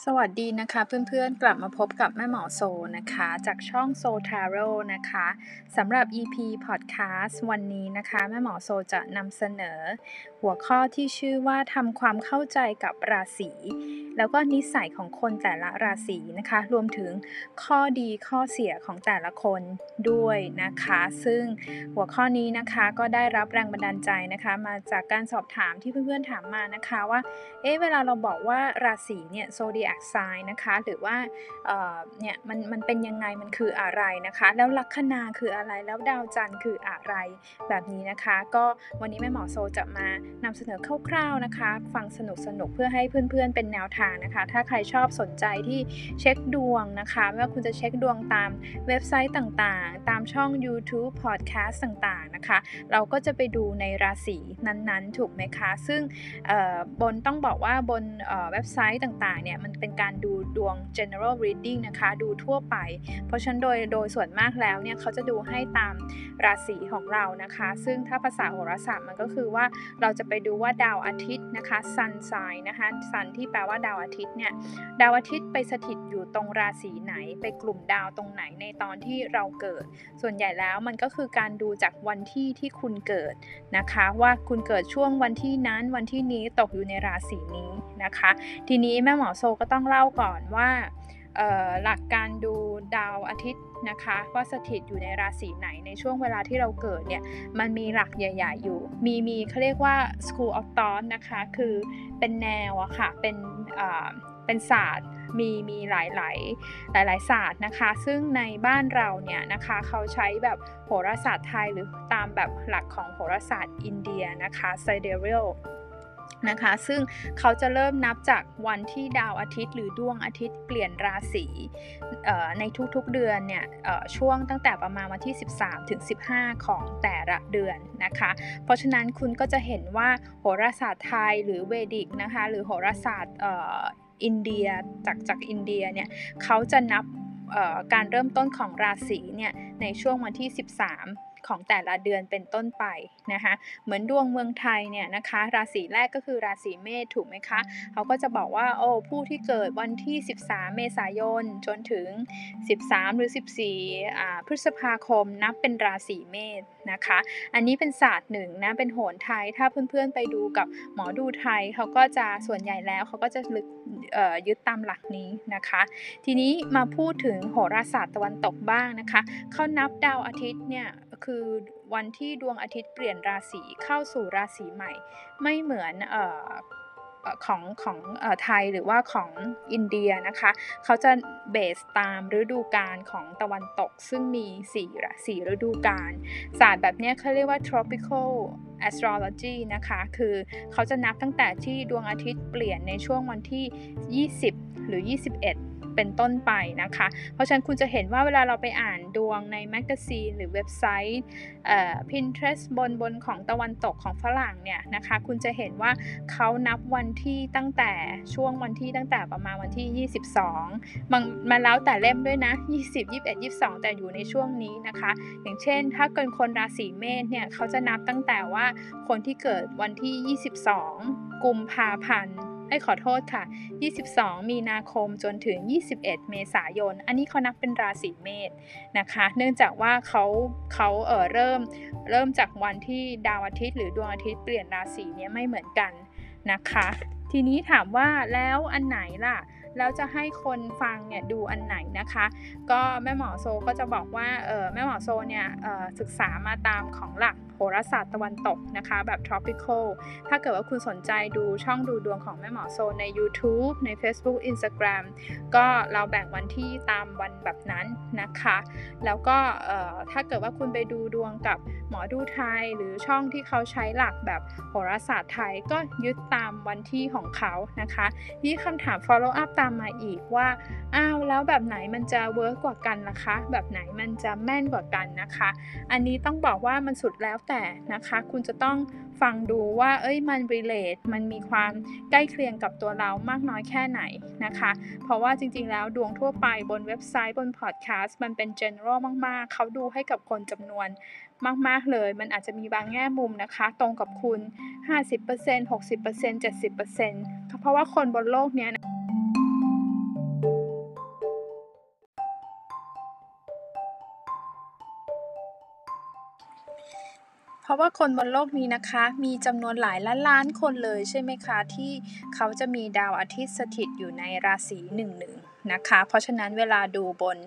สวัสดีนะคะเพื่อนๆกลับมาพบกับแม่หมอโซนะคะ จากช่องโซทาโร่นะคะสำหรับ EP Podcast วันนี้นะคะ แม่หมอโซจะนำเสนอ หัวข้อที่ชื่อว่าทำความเข้าใจกับราศีแล้วก็นิสัยของคนแต่ละราศีนะคะ รวมถึงข้อดีข้อเสียของแต่ละคนด้วยนะคะ ซึ่งหัวข้อนี้นะคะก็ได้รับแรงบันดาลใจนะคะ มาจากการสอบถามที่เพื่อนๆถามมานะคะว่าเอ๊ะเวลาเราบอกว่าราศีเนี่ย zodiac sign นะคะ หรือว่าเเนี่ยมันมันเป็นยังไงมันคืออะไรนะคะ แล้วลัคนาคืออะไรแล้วดาวจันทร์คืออะไรแบบนี้นะคะ ก็วันนี้แม่หมอโซจะมานำเสนอคร่าวๆนะคะ ฟังสนุกๆเพื่อให้เพื่อนๆเป็นแนวทางนะคะ ถ้าใครชอบสนใจที่เช็คดวงนะคะไม่ว่าคุณจะเช็คดวงตามเว็บไซต์ต่างๆ ตามช่อง YouTube Podcast ต่างๆนะคะ เราก็จะไปดูในราศีนั้นๆ ถูกไหมคะ ซึ่งบนต้องบอกว่าบนเว็บไซต์ต่างๆเนี่ยมันเป็นการดูดวง general reading นะคะ ดูทั่วไป เพราะฉะนั้นโดยโดยส่วนมากแล้วเนี่ยเขาจะดูให้ตามราศีของเรานะคะ ซึ่งถ้าภาษาโหราศาสตร์มันก็คือว่าเราจะไปดูว่าดาวอาทิตย์นะคะ sun sign นะคะ sun ที่แปลว่าดาวอาทิตย์เนี่ยดาวอาทิตย์ไปสถิตอยู่ตรงราศีไหน ไปกลุ่มดาวตรงไหนในตอนที่เราเกิด ส่วนใหญ่แล้วมันก็คือการดูจากวันที่ที่คุณเกิดนะคะ ว่าคุณเกิดช่วงวันที่นั้นวันที่นี้ตกอยู่ในราศีนี้นะคะ ทีนี้แม่หมอโซก็ต้องเล่าก่อนว่าหลักการดูดาวอาทิตย์นะคะว่าสถิตอยู่ในราศีไหนในช่วงเวลาที่เราเกิดเนี่ยมันมีหลักใหญ่ๆอยู่ มีมีเขาเรียกว่า school of thought นะคะคือเป็นแนวอะค่ะเป็นเป็นศาสตร์มีมีหลายหลายหลายหลายศาสตร์นะคะ ซึ่งในบ้านเราเนี่ยนะคะเขาใช้แบบโหราศาสตร์ไทยหรือตามแบบหลักของโหราศาสตร์อินเดียนะคะ sidereal นะคะ ซึ่งเขาจะเริ่มนับจากวันที่ดาวอาทิตย์ หรือดวงอาทิตย์เปลี่ยนราศีในทุกๆเดือนเนี่ยช่วงตั้งแต่ประมาณวันที่ 13ถึง15 ของแต่ละเดือนนะคะ เพราะฉะนั้นคุณก็จะเห็นว่าโหราศาสตร์ไทยหรือเวดิกนะคะหรือโหราศาสตร์อินเดียจากจากอินเดียเนี่ยเขาจะนับการเริ่มต้นของราศีเนี่ยในช่วงวันที่ 13 ของแต่ละเดือนเป็นต้นไปนะคะเหมือนดวงเมืองไทยเนี่ยนะคะราศีแรกก็คือราศีเมษถูกไหมคะเขาก็จะบอกว่าโอ้ผู้ที่เกิดวันที่ 13 เมษายนจนถึง 13 หรือ 14อ่าพฤษภาคมนับเป็นราศีเมษนะคะ อันนี้เป็นศาสตร์หนึ่งนะเป็นโหนไทยถ้าเพื่อนๆไปดูกับหมอดูไทยเขาก็จะส่วนใหญ่แล้วเขาก็จะลึกยึดตามหลักนี้นะคะ ทีนี้มาพูดถึงโหราศาสตร์ตะวันตกบ้างนะคะเขานับดาวอาทิตย์เนี่ย คือวันที่ดวงอาทิตย์เปลี่ยนราศีเข้าสู่ราศีใหม่ ไม่เหมือนของของไทยหรือว่าของอินเดียนะคะ เขาจะเบสตามฤดูกาลของตะวันตก ซึ่งมี4ราศีฤดูกาลศาสตร์แบบนี้เขาเรียกว่า tropical astrology นะคะ คือเขาจะนับตั้งแต่ที่ดวงอาทิตย์เปลี่ยนในช่วงวันที่ 20 หรือ 21 เป็นต้นไปนะคะ เพราะฉะนั้นคุณจะเห็นว่าเวลาเราไปอ่านดวงใน magazine หรือเว็บไซต์ Pinterest บนบนของตะวันตกของฝรั่งเนี่ยนะคะ คุณจะเห็นว่าเขานับวันที่ตั้งแต่ช่วงวันที่ตั้งแต่ประมาณวันที่ 22 มันมาแล้วแต่เล่มด้วยนะ 20 21 22 แต่อยู่ในช่วงนี้นะคะ อย่างเช่น ถ้าเกิดคนราศีเมษเนี่ยเขาจะนับตั้งแต่ว่าคนที่เกิดวันที่ 22 กุมภาพันธ์ ให้ขอโทษค่ะ 22 มีนาคมจนถึง 21 เมษายน อันนี้เขานับเป็นราศีเมษนะคะ เนื่องจากว่าเขาเขาเออเริ่มเริ่มจากวันที่ดาวอาทิตย์ หรือดวงอาทิตย์เปลี่ยนราศีเนี้ยไม่เหมือนกันนะคะ ทีนี้ถามว่าแล้วอันไหนล่ะ แล้วจะให้คนฟังเนี่ยดูอันไหนนะคะ ก็แม่หมอโซก็จะบอกว่าเออแม่หมอโซเนี่ยศึกษามาตามของหลักโหราศาสตร์ตะวันตกนะคะแบบ tropical ถ้าเกิดว่าคุณสนใจดูช่องดูดวงของแม่หมอโซใน YouTube ใน Facebook Instagram ก็เราแบ่งวันที่ตามวันแบบนั้นนะคะ แล้วก็ถ้าเกิดว่าคุณไปดูดวงกับหมอดูไทย หรือช่องที่เขาใช้หลักแบบโหราศาสตร์ไทยก็ยึดตามวันที่ของเขานะคะ นี่คำถาม follow up ตามมาอีกว่า อ้าวแล้วแบบไหนมันจะเวิร์กกว่ากันนะคะ แบบไหนมันจะแม่นกว่ากันนะคะ อันนี้ต้องบอกว่ามันสุดแล้วแต่นะคะ คุณจะต้องฟังดูว่า เอ้ยมัน relate มันมีความใกล้เคียงกับตัวเรามากน้อยแค่ไหนนะคะ เพราะว่าจริงๆ แล้วดวงทั่วไปบนเว็บไซต์บนพอดแคสต์มันเป็น general มากๆ เขาดูให้กับคนจำนวนมาก ๆ เลย มันอาจจะมีบางแง่มุมนะคะ ตรงกับคุณ 50% 60% 70%เพราะว่าคนบนโลกนี้ ราะว่าคนบนโลกนี้นะคะ มีจำนวนหลายล้านล้านคนเลยใช่ไหมคะ ที่เขาจะมีดาวอาทิตย์สถิตอยู่ในราศีหนึ่งหนึ่งนะคะ เพราะฉะนั้นเวลาดูบน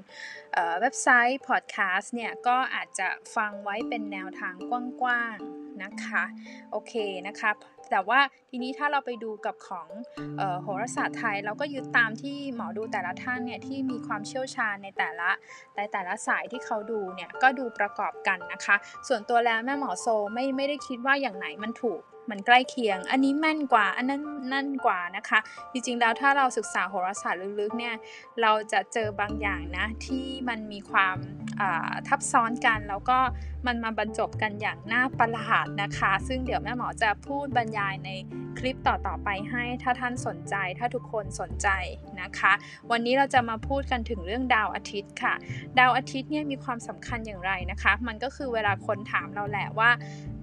เว็บไซต์พอดแคสต์เนี่ย ก็อาจจะฟังไว้เป็นแนวทางกว้างๆนะคะ โอเคนะคะ แต่ว่าทีนี้ถ้าเราไปดูกับของโหราศาสตร์ไทย เราก็ยึดตามที่หมอดูแต่ละท่านเนี่ยที่มีความเชี่ยวชาญในแต่ละในแต่ละสายที่เขาดูเนี่ยก็ดูประกอบกันนะคะ ส่วนตัวแล้วแม่หมอโซไม่ไม่ได้คิดว่าอย่างไหนมันถูกมันใกล้เคียง อันนี้แม่นกว่า อันนั้นนั่นกว่านะคะ จริงๆ แล้วถ้าเราศึกษาโหราศาสตร์ลึกๆ เนี่ย เราจะเจอบางอย่างนะที่มันมีความทับซ้อนกัน แล้วก็มันมาบรรจบกันอย่างน่าประหลาดนะคะ ซึ่งเดี๋ยวแม่หมอจะพูดบรรยายในคลิปต่อๆไปให้ถ้าท่านสนใจถ้าทุกคนสนใจนะคะ วันนี้เราจะมาพูดกันถึงเรื่องดาวอาทิตย์ค่ะ ดาวอาทิตย์เนี่ยมีความสำคัญอย่างไรนะคะ มันก็คือเวลาคนถามเราแหละว่า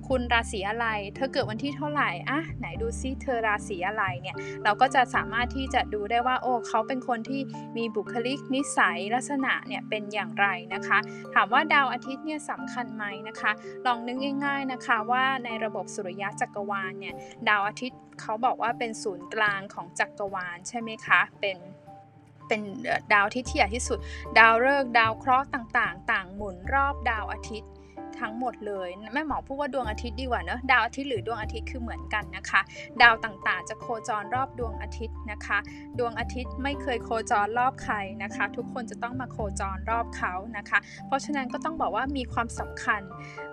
คุณราศีอะไร เธอเกิดวันที่เท่าไหร่อะไหนดูซิเธอราศีอะไรเนี่ย เราก็จะสามารถที่จะดูได้ว่าโอ้เขาเป็นคนที่มีบุคลิกนิสัยลักษณะเนี่ยเป็นอย่างไรนะคะ ถามว่าดาวอาทิตย์เนี่ยสำคัญไหมนะคะ ลองนึกง่ายๆนะคะว่าในระบบสุริยะจักรวาลเนี่ยดาวอาทิตย์เขาบอกว่าเป็นศูนย์กลางของจักรวาลใช่ไหมคะเป็นเป็นดาวที่ที่ใหญ่ที่สุด ดาวฤกษ์ดาวเคราะห์ต่างๆ ต่างหมุนรอบดาวอาทิตย์ ทั้งหมดเลย แม่หมอพูดว่าดวงอาทิตย์ดีกว่าเนอะดาวอาทิตย์หรือดวงอาทิตย์คือเหมือนกันนะคะ ดาวต่างๆ จะโคจรรอบดวงอาทิตย์นะคะ ดวงอาทิตย์ไม่เคยโคจรรอบใครนะคะ ทุกคนจะต้องมาโคจรรอบเขานะคะ เพราะฉะนั้นก็ต้องบอกว่ามีความสำคัญ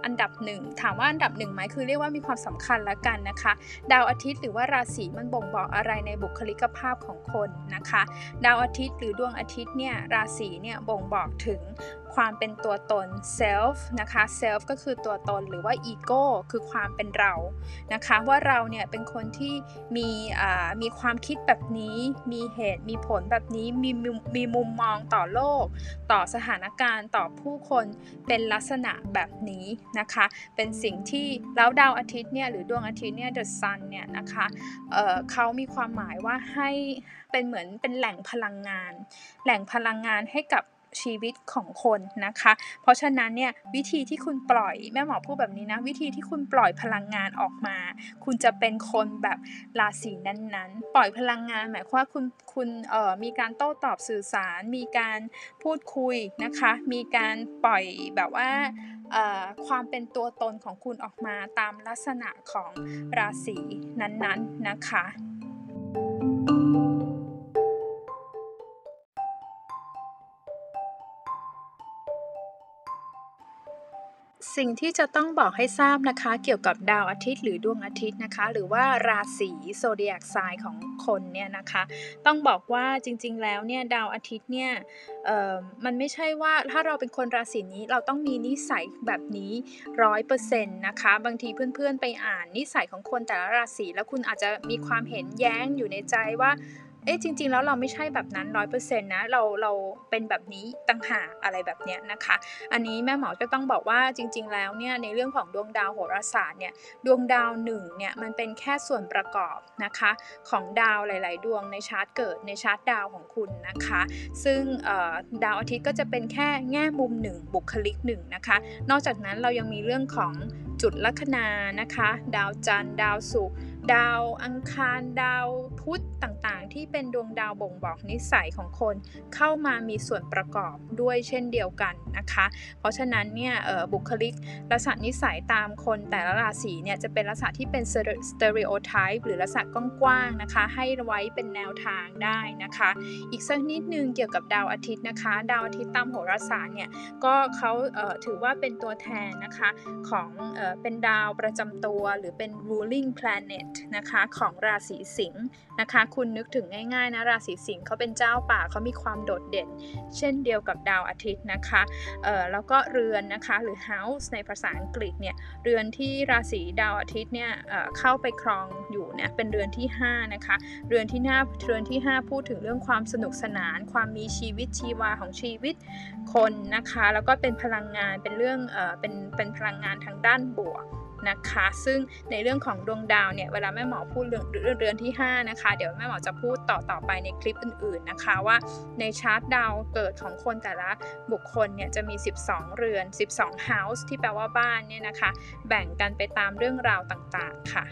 อันดับหนึ่งถามว่าอันดับหนึ่งไหมคือเรียกว่ามีความสำคัญล้วกันนะคะ ดาวอาทิตย์หรือว่าราศีมันบ่งบอกอะไรในบุคลิกภาพของคนนะคะ ดาวอาทิตย์หรือดวงอาทิตย์เนี่ยราศีเนี่ยบ่งบอกถึงความเป็นตัวตน self นะคะ self ก็คือตัวตนหรือว่า ego คือความเป็นเรานะคะว่าเราเนี่ยเป็นคนที่มีมีความคิดแบบนี้ มีเหตุมีผลแบบนี้มีมีมุมมองต่อโลก ต่อสถานการณ์ต่อผู้คนเป็นลักษณะแบบนี้นะคะเป็นสิ่งที่แล้วดาวอาทิตย์เนี่ยหรือดวงอาทิตย์เนี่ย the sun เนี่ยนะคะเเขามีความหมายว่าให้เป็นเหมือนเป็นแหล่งพลังงาน แหล่งพลังงานให้กับ ชีวิตของคนนะคะ เพราะฉะนั้นเนี่ยวิธีที่คุณปล่อยแม่หมอพูดแบบนี้นะ วิธีที่คุณปล่อยพลังงานออกมา คุณจะเป็นคนแบบราศีนั้นๆ ปล่อยพลังงานหมายความว่าคุณคุณเอ่อมีการโต้ตอบสื่อสาร มีการพูดคุยนะคะ มีการปล่อยแบบว่าความเป็นตัวตนของคุณออกมาตามลักษณะของราศีนั้นๆนะคะ สิ่งที่จะต้องบอกให้ทราบนะคะเกี่ยวกับดาวอาทิตย์หรือดวงอาทิตย์นะคะ หรือว่าราศีโซเดียกไซน์ของคนเนี่ยนะคะ ต้องบอกว่าจริงๆแล้วเนี่ยดาวอาทิตย์เนี่ยมันไม่ใช่ว่าถ้าเราเป็นคนราศีนี้เราต้องมีนิสัยแบบนี้ร้อยเปอร์เซ็นต์นะคะบางทีเพื่อนๆไปอ่านนิสัยของคนแต่ละราศีแล้วคุณอาจจะมีความเห็นแย้งอยู่ในใจว่า อ๊ะจริง ๆ แล้วเราไม่ใช่แบบนั้นร้อยเปอร์เซ็นต์นะเราเราเป็นแบบนี้ต่างหากอะไรแบบเนี้ยนะคะ อันนี้แม่หมอก็ต้องบอกว่าจริง ๆ แล้วเนี่ยในเรื่องของดวงดาวโหราศาสตร์เนี่ยดวงดาวหนึ่งเนี่ยมันเป็นแค่ส่วนประกอบนะคะของดาวหลาย ๆ ดวงในชาร์ตเกิดในชาร์ตดาวของคุณนะคะ ซึ่งดาวอาทิตย์ก็จะเป็นแค่แง่มุมหนึ่งบุคลิกหนึ่งนะคะ นอกจากนั้นเรายังมีเรื่องของจุดลัคนานะคะ ดาวจันทร์ดาวศุกร์ ดาวอังคารดาวพุธต่างๆ ที่เป็นดวงดาวบ่งบอกนิสัยของคน เข้ามามีส่วนประกอบด้วยเช่นเดียวกันนะคะ เพราะฉะนั้นเนี่ยบุคลิกลักษณะนิสัยตามคนแต่ละราศีเนี่ยจะเป็นลักษณะที่เป็น stereotype หรือลักษณะกว้างๆนะคะ ให้ไว้เป็นแนวทางได้นะคะ อีกสักนิดนึงเกี่ยวกับดาวอาทิตย์นะคะ ดาวอาทิตย์ตามโหราศาสตร์เนี่ยก็เขาถือว่าเป็นตัวแทนนะคะของเป็นดาวประจำตัวหรือเป็น ruling planet นะคะของราศีสิงห์นะคะคุณนึกถึงง่ายๆนะราศีสิงห์เขาเป็นเจ้าป่าเขามีความโดดเด่น เช่นเดียวกับดาวอาทิตย์นะคะเอ่อแล้วก็เรือนนะคะหรือ house ในภาษาอังกฤษเนี่ยเรือนที่ราศีดาวอาทิตย์เนี่ยเเข้าไปครองอยู่เนี่ยเป็นเรือนที่5นะคะเรือนที่หน้าเรือนที่ 5 พูดถึงเรื่องความสนุกสนาน ความมีชีวิตชีวาของชีวิตคนนะคะ แล้วก็เป็นพลังงานเป็นเรื่องเออเป็นเป็นพลังงานทางด้านบวก นะคะ ซึ่งในเรื่องของดวงดาวเนี่ยเวลาแม่หมอพูดเรื่องเรือนที่5นะคะเดี๋ยวแม่หมอจะพูดต่อต่อไปในคลิปอื่นๆนะคะว่าในชาร์ตดาวเกิดของคนแต่ละบุคคลเนี่ยจะมี 12 เรือน 12 house ที่แปลว่าบ้านเนี่ยนะคะ แบ่งกันไปตามเรื่องราวต่างๆค่ะ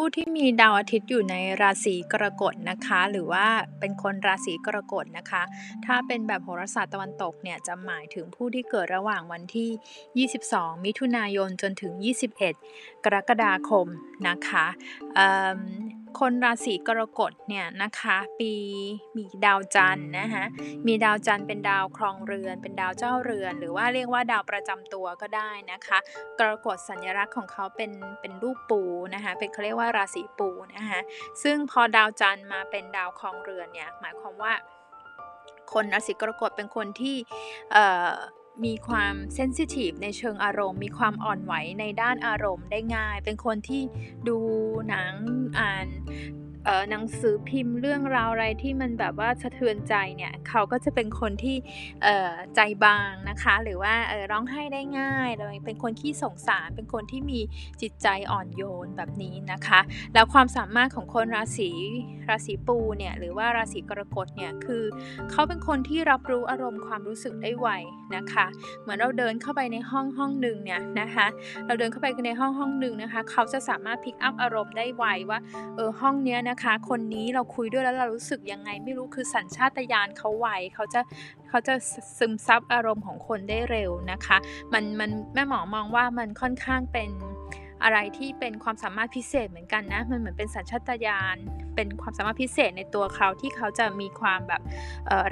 ผู้ที่มีดาวอาทิตย์อยู่ในราศีกรกฎนะคะ หรือว่าเป็นคนราศีกรกฎนะคะ ถ้าเป็นแบบโหราศาสตร์ตะวันตกเนี่ยจะหมายถึงผู้ที่เกิดระหว่างวันที่ 22 มิถุนายนจนถึง 21 กรกฎาคมนะคะ คนราศีกรกฎเนี่ยนะคะปีมีดาวจันทร์นะคะมีดาวจันทร์เป็นดาวครองเรือน เป็นดาวเจ้าเรือน หรือว่าเรียกว่าดาวประจำตัวก็ได้นะคะ กรกฎสัญลักษณ์ของเขาเป็นเป็นรูปปูนะคะเป็นเขาเรียกว่าราศีปูนะคะซึ่งพอดาวจันทร์มาเป็นดาวครองเรือนเนี่ยหมายความว่าคนราศีกรกฎเป็นคนที่ มีความเซนซิทีฟในเชิงอารมณ์ มีความอ่อนไหวในด้านอารมณ์ได้ง่าย เป็นคนที่ดูหนังอ่าน หนังสือพิมพ์เรื่องราวอะไรที่มันแบบว่าสะเทือนใจเนี่ยเขาก็จะเป็นคนที่ใจบางนะคะ หรือว่าร้องไห้ได้ง่ายเลยเป็นคนที่สงสาร เป็นคนที่มีจิตใจอ่อนโยนแบบนี้นะคะ แล้วความสามารถของคนราศีราศีปูเนี่ยหรือว่าราศีกรกฎเนี่ยคือเขาเป็นคนที่รับรู้อารมณ์ความรู้สึกได้ไวนะคะ เหมือนเราเดินเข้าไปในห้องห้องหนึ่งเนี่ยนะคะเราเดินเข้าไปในห้องห้องหนึ่งนะคะ เขาจะสามารถพิกอัพอารมณ์ได้ไวว่าเออห้องเนี้ยนะนะคะ คนนี้เราคุยด้วยแล้วเรารู้สึกยังไง ไม่รู้คือสัญชาตญาณเขาไวเขาจะเขาจะซึมซับอารมณ์ของคนได้เร็วนะคะ มันมันแม่หมอมองว่ามันค่อนข้างเป็นอะไรที่เป็นความสามารถพิเศษเหมือนกันนะ มันเหมือนเป็นสัญชาตญาณ เป็นความสามารถพิเศษในตัวเขาที่เขาจะมีความแบบ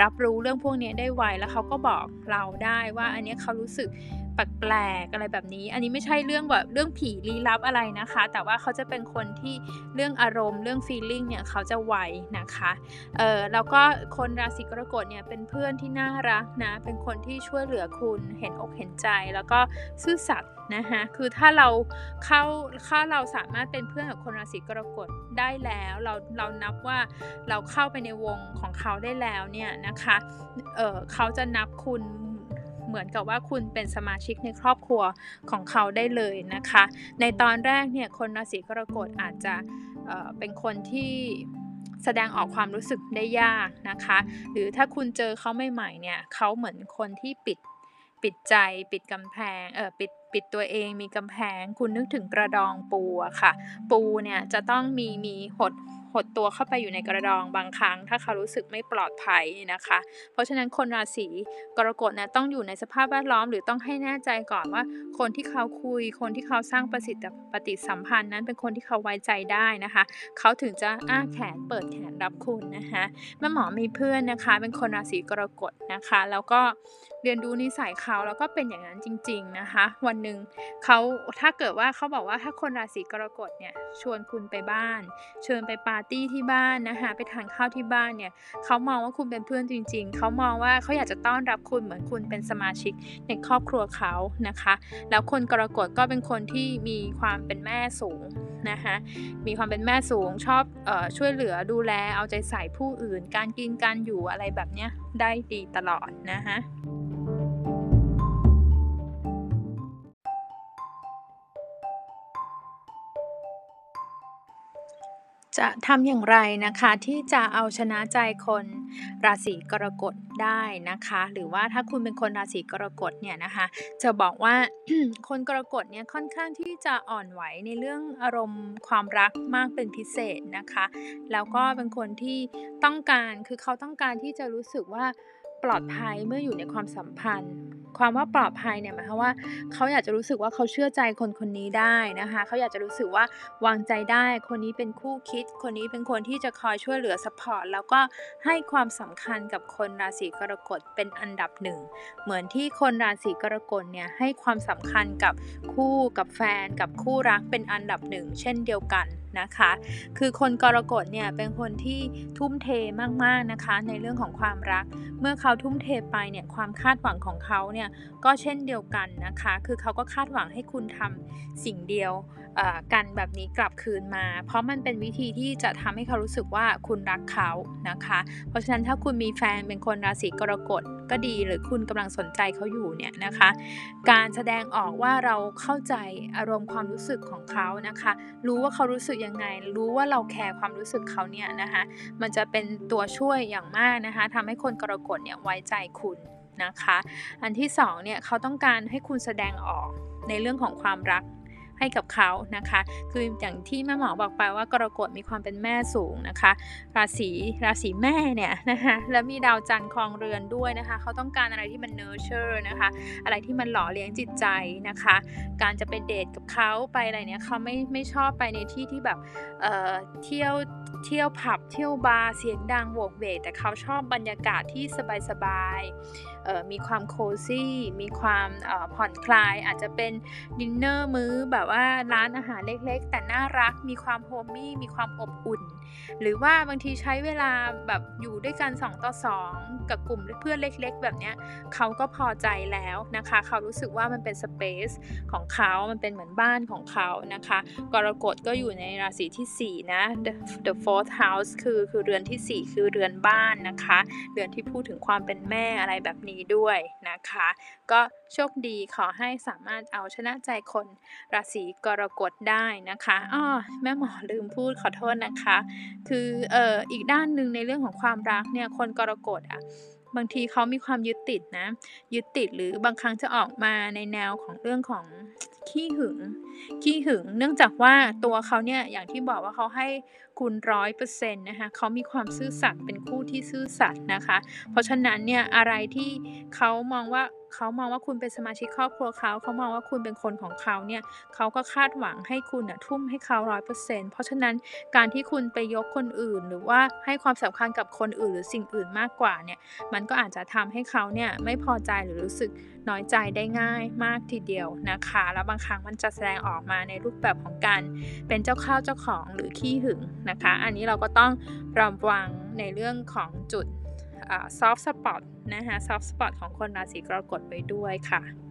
รับรู้เรื่องพวกนี้ได้ไว แล้วเขาก็บอกเราได้ว่าอันนี้เขารู้สึก แปลกๆอะไรแบบนี้ อันนี้ไม่ใช่เรื่องแบบเรื่องผีลี้ลับอะไรนะคะ แต่ว่าเขาจะเป็นคนที่เรื่องอารมณ์เรื่อง feeling เนี่ยเขาจะไวนะคะเออแล้วก็คนราศีกรกฎเนี่ยเป็นเพื่อนที่น่ารักนะเป็นคนที่ช่วยเหลือคุณเห็นอกเห็นใจ แล้วก็ซื่อสัตย์นะคะคือถ้าเราเข้าถ้าเราสามารถเป็นเพื่อนกับคนราศีกรกฎได้แล้วเราเรานับว่าเราเข้าไปในวงของเขาได้แล้วเนี่ยนะคะเออเขาจะนับคุณ เหมือนกับว่าคุณเป็นสมาชิกในครอบครัวของเขาได้เลยนะคะ ในตอนแรกเนี่ยคนราศีกรกฎอาจจะเเป็นคนที่แสดงออกความรู้สึกได้ยากนะคะ หรือถ้าคุณเจอเขาใหม่ๆเนี่ยเขาเหมือนคนที่ปิดปิดใจปิดกำแพงเออปิดปิดตัวเองมีกำแพง คุณนึกถึงกระดองปูอะค่ะ ปูเนี่ยจะต้องมีมีหด หดตัวเข้าไปอยู่ในกระดองบางครั้ง ถ้าเขารู้สึกไม่ปลอดภัยนะคะ เพราะฉะนั้นคนราศีกรกฎนะต้องอยู่ในสภาพแวดล้อมหรือต้องให้แน่ใจก่อนว่า คนที่เขาคุย คนที่เขาสร้างประสิทธิปฏิสัมพันธ์นั้นเป็นคนที่เขาไว้ใจได้นะคะ เขาถึงจะอ้าแขนเปิดแขนรับคุณนะคะแม่หมอมีเพื่อนนะคะ เป็นคนราศีกรกฎนะคะ แล้วก็เรียนรู้นิสัยเขาแล้วก็เป็นอย่างนั้นจริง ๆนะคะ วันหนึ่งเขาถ้าเกิดว่าเขาบอกว่าถ้าคนราศีกรกฎเนี่ยชวนคุณไปบ้าน เชิญไปปาร์ตี้ที่บ้านนะคะไปทานข้าวที่บ้านเนี่ยเขามองว่าคุณเป็นเพื่อนจริง ๆเขามองว่าเขาอยากจะต้อนรับคุณเหมือนคุณเป็นสมาชิกในครอบครัวเขานะคะ แล้วคนกรกฎก็เป็นคนที่มีความเป็นแม่สูงนะคะมีความเป็นแม่สูงชอบออช่วยเหลือดูแลเอาใจใส่ผู้อื่น การกินการอยู่อะไรแบบเนี้ยได้ดีตลอดนะคะ จะทำอย่างไรนะคะที่จะเอาชนะใจคนราศีกรกฎได้นะคะ หรือว่าถ้าคุณเป็นคนราศีกรกฎเนี่ยนะคะจะบอกว่าคนกรกฎเนี่ยค่อนข้างที่จะอ่อนไหวในเรื่องอารมณ์ความรักมากเป็นพิเศษนะคะ แล้วก็เป็นคนที่ต้องการคือเขาต้องการที่จะรู้สึกว่า ปลอดภัยเมื่ออยู่ในความสัมพันธ์ ความว่าปลอดภัยเนี่ยหมายความว่าเขาอยากจะรู้สึกว่าเขาเชื่อใจคนคนนี้ได้นะคะ เขาอยากจะรู้สึกว่าวางใจได้ คนนี้เป็นคู่คิด คนนี้เป็นคนที่จะคอยช่วยเหลือ support แล้วก็ให้ความสำคัญกับคนราศีกรกฎเป็นอันดับหนึ่งเหมือนที่คนราศีกรกฎเนี่ยให้ความสำคัญกับคู่กับแฟนกับคู่รักเป็นอันดับหนึ่งเช่นเดียวกัน นะคะ คือคนกรกฎเนี่ยเป็นคนที่ทุ่มเทมากๆนะคะในเรื่องของความรัก เมื่อเขาทุ่มเทไปเนี่ยความคาดหวังของเขาเนี่ยก็เช่นเดียวกันนะคะ คือเขาก็คาดหวังให้คุณทำสิ่งเดียว กันแบบนี้กลับคืนมา เพราะมันเป็นวิธีที่จะทำให้เขารู้สึกว่าคุณรักเขานะคะ เพราะฉะนั้นถ้าคุณมีแฟนเป็นคนราศีกรกฎก็ดีหรือคุณกำลังสนใจเขาอยู่เนี่ยนะคะ การแสดงออกว่าเราเข้าใจอารมณ์ความรู้สึกของเขานะคะ รู้ว่าเขารู้สึกยังไง รู้ว่าเราแคร์ความรู้สึกเขาเนี่ยนะคะ มันจะเป็นตัวช่วยอย่างมากนะคะทำให้คนกรกฎเนี่ยไว้ใจคุณนะคะ อันที่สองเนี่ยเขาต้องการให้คุณแสดงออกในเรื่องของความรัก ให้กับเขานะคะ คืออย่างที่แม่หมอบอกไปว่ากรกฎมีความเป็นแม่สูงนะคะ ราศีราศีแม่เนี่ยนะคะแล้วมีดาวจันทร์ครองเรือนด้วยนะคะ เขาต้องการอะไรที่มันเนเชอร์นะคะ อะไรที่มันหล่อเลี้ยงจิตใจนะคะ การจะไปเดทกับเขาไปอะไรเนี่ยเขาไม่ไม่ชอบไปในที่ที่แบบเอ่อเที่ยว เที่ยวผับเที่ยวบาร์เสียงดังโวกเวกแต่เขาชอบบรรยากาศที่สบายๆมีความ cozy มีความผ่อนคลาย อาจจะเป็นดินเนอร์มื้อแบบว่าร้านอาหารเล็กๆ แต่น่ารักมีความ homey มีความอบอุ่น หรือว่าบางทีใช้เวลาแบบอยู่ด้วยกัน 2 ต่อ 2 กับกลุ่มเพื่อนเล็กๆ แบบนี้เขาก็พอใจแล้วนะคะ เขารู้สึกว่ามันเป็น space ของเขา มันเป็นเหมือนบ้านของเขานะคะ กรกฎก็อยู่ในราศีที่ 4 นะ the, the fourth house คือคือเรือนที่ 4 คือเรือนบ้านนะคะ เรือนที่พูดถึงความเป็นแม่อะไรแบบนี้ด้วยนะคะ ก็โชคดีขอให้สามารถเอาชนะใจคนราศีกรกฎได้นะคะอ้อแม่หมอลืมพูดขอโทษนะคะ คือเอ่ออีกด้านหนึ่งในเรื่องของความรักเนี่ยคนกรกฎอะบางทีเขามีความยึดติดนะ ยึดติดหรือบางครั้งจะออกมาในแนวของเรื่องของ ขี้หึง ขี้หึง เนื่องจากว่าตัวเขาเนี่ยอย่างที่บอกว่าเขาให้คุณร้อยเปอร์เซ็นต์นะคะเขามีความซื่อสัตย์เป็นคู่ที่ซื่อสัตย์นะคะ เพราะฉะนั้นเนี่ยอะไรที่เขามองว่า เขามองว่าคุณเป็นสมาชิกครอบครัวเขาเขามองว่าคุณเป็นคนของเขาเนี่ยเขาก็คาดหวังให้คุณน่ะทุ่มให้เขาร้อยเปอร์เซ็นต์เพราะฉะนั้นการที่คุณไปยกคนอื่น หรือว่าให้ความสำคัญกับคนอื่นหรือสิ่งอื่นมากกว่าเนี่ยมันก็อาจจะทำให้เขาเนี่ยไม่พอใจหรือรู้สึกน้อยใจได้ง่ายมากทีเดียวนะคะ แล้วบางครั้งมันจะแสดงออกมาในรูปแบบของการเป็นเจ้าข้าวเจ้าของหรือขี้หึงนะคะ อันนี้เราก็ต้องระวังในเรื่องของจุด soft spot นะคะ soft spot ของคนราศีกรกฎไปด้วยค่ะ